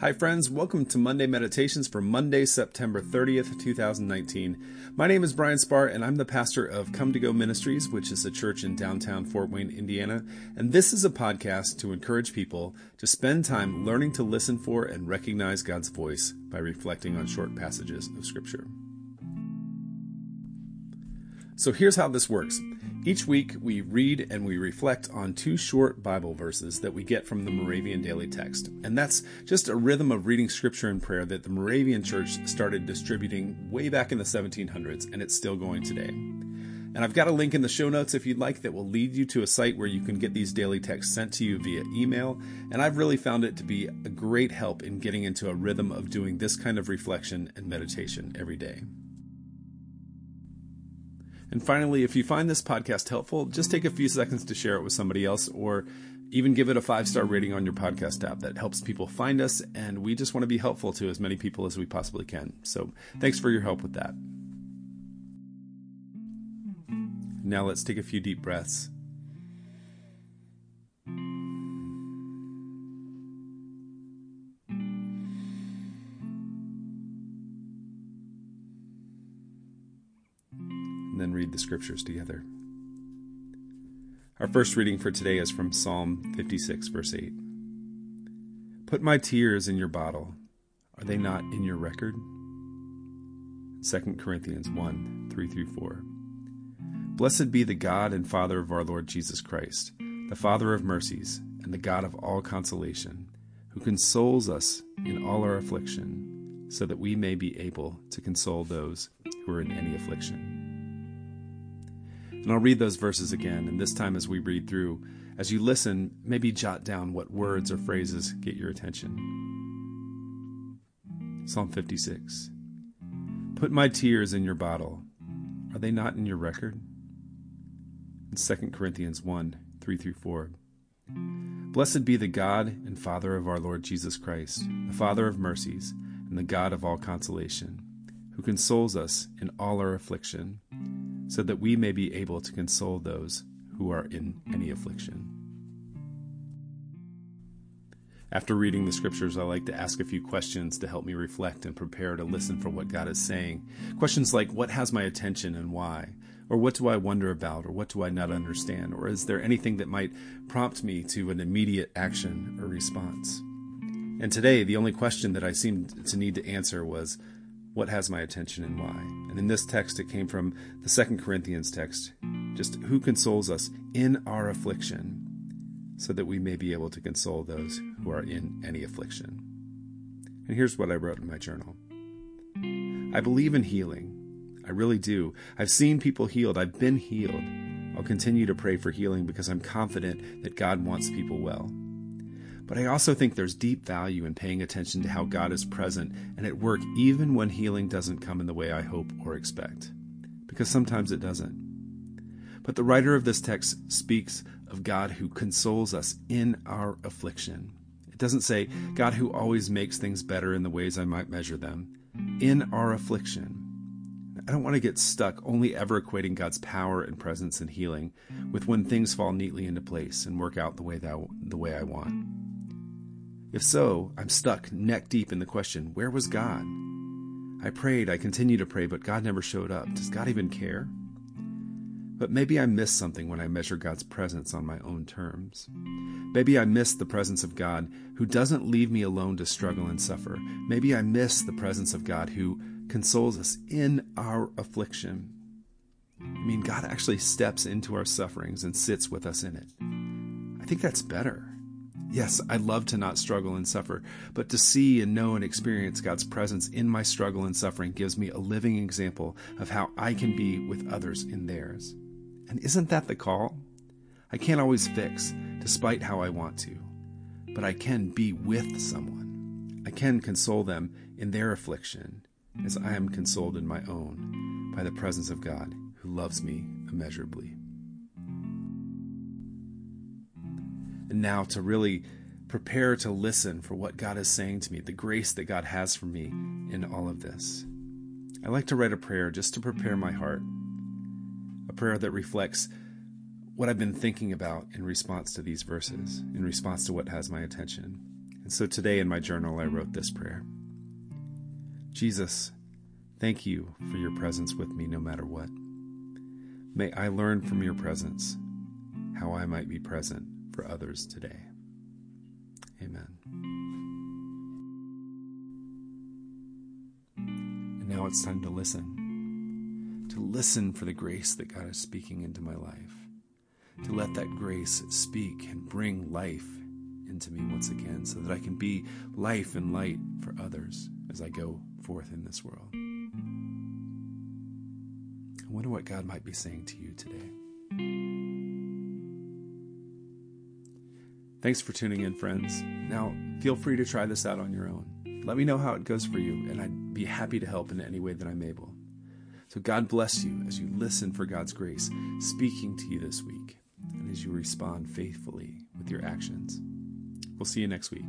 Hi, friends. Welcome to Monday Meditations for Monday, September 30th, 2019. My name is Brian Spahr, and I'm the pastor of Come to Go Ministries, which is a church in downtown Fort Wayne, Indiana. And this is a podcast to encourage people to spend time learning to listen for and recognize God's voice by reflecting on short passages of Scripture. So here's how this works. Each week, we read and we reflect on two short Bible verses that we get from the Moravian Daily Text. And that's just a rhythm of reading scripture and prayer that the Moravian Church started distributing way back in the 1700s, and it's still going today. And I've got a link in the show notes if you'd like that will lead you to a site where you can get these daily texts sent to you via email. And I've really found it to be a great help in getting into a rhythm of doing this kind of reflection and meditation every day. And finally, if you find this podcast helpful, just take a few seconds to share it with somebody else or even give it a five star rating on your podcast app. That helps people find us, and we just want to be helpful to as many people as we possibly can. So thanks for your help with that. Now let's take a few deep breaths. And then read the scriptures together. Our first reading for today is from Psalm 56, verse 8. Put my tears in your bottle. Are they not in your record? 2 Corinthians 1 3 through 4. Blessed be the God and Father of our Lord Jesus Christ, the Father of mercies, and the God of all consolation, who consoles us in all our affliction, so that we may be able to console those who are in any affliction and I'll read those verses again, and this time as we read through, as you listen, maybe jot down what words or phrases get your attention. Psalm 56 Put my tears in your bottle. Are they not in your record? In 2 Corinthians 1 3 through 4. Blessed be the God and Father of our Lord Jesus Christ, the Father of mercies, and the God of all consolation, who consoles us in all our affliction so that we may be able to console those who are in any affliction. After reading the scriptures, I like to ask a few questions to help me reflect and prepare to listen for what God is saying. Questions like, What has my attention and why? Or what do I wonder about? Or what do I not understand? Or is there anything that might prompt me to an immediate action or response? And today, the only question that I seemed to need to answer was, what has my attention and why. And in this text, it came from the Second Corinthians text, just who consoles us in our affliction, so that we may be able to console those who are in any affliction. And here's what I wrote in my journal I believe in healing. I really do. I've seen people healed. I've been healed. I'll continue to pray for healing because I'm confident that God wants people well. But I also think there's deep value in paying attention to how God is present and at work even when healing doesn't come in the way I hope or expect. Because sometimes it doesn't. But the writer of this text speaks of God who consoles us in our affliction. It doesn't say God who always makes things better in the ways I might measure them. In our affliction. I don't want to get stuck only ever equating God's power and presence and healing with when things fall neatly into place and work out the way that the way I want. If so, I'm stuck neck deep in the question where was God? I prayed, I continue to pray, but God never showed up. Does God even care? But maybe I miss something when I measure God's presence on my own terms. Maybe I miss the presence of God who doesn't leave me alone to struggle and suffer. Maybe I miss the presence of God who consoles us in our affliction. I mean, God actually steps into our sufferings and sits with us in it. I think that's better. Yes, I love to not struggle and suffer, but to see and know and experience God's presence in my struggle and suffering gives me a living example of how I can be with others in theirs. And isn't that the call? I can't always fix, despite how I want to, but I can be with someone. I can console them in their affliction as I am consoled in my own by the presence of God who loves me immeasurably. Now to really prepare to listen for what God is saying to me, the grace that God has for me in all of this. I like to write a prayer just to prepare my heart, a prayer that reflects what I've been thinking about in response to these verses, in response to what has my attention. And so today in my journal, I wrote this prayer Jesus, thank you for your presence with me no matter what. May I learn from your presence how I might be present for others today. Amen. And now it's time to listen. To listen for the grace that God is speaking into my life. To let that grace speak and bring life into me once again so that I can be life and light for others as I go forth in this world. I wonder what God might be saying to you today. Thanks for tuning in, friends. Now, feel free to try this out on your own. Let me know how it goes for you, and I'd be happy to help in any way that I'm able. So, God bless you as you listen for God's grace speaking to you this week, and as you respond faithfully with your actions. We'll see you next week.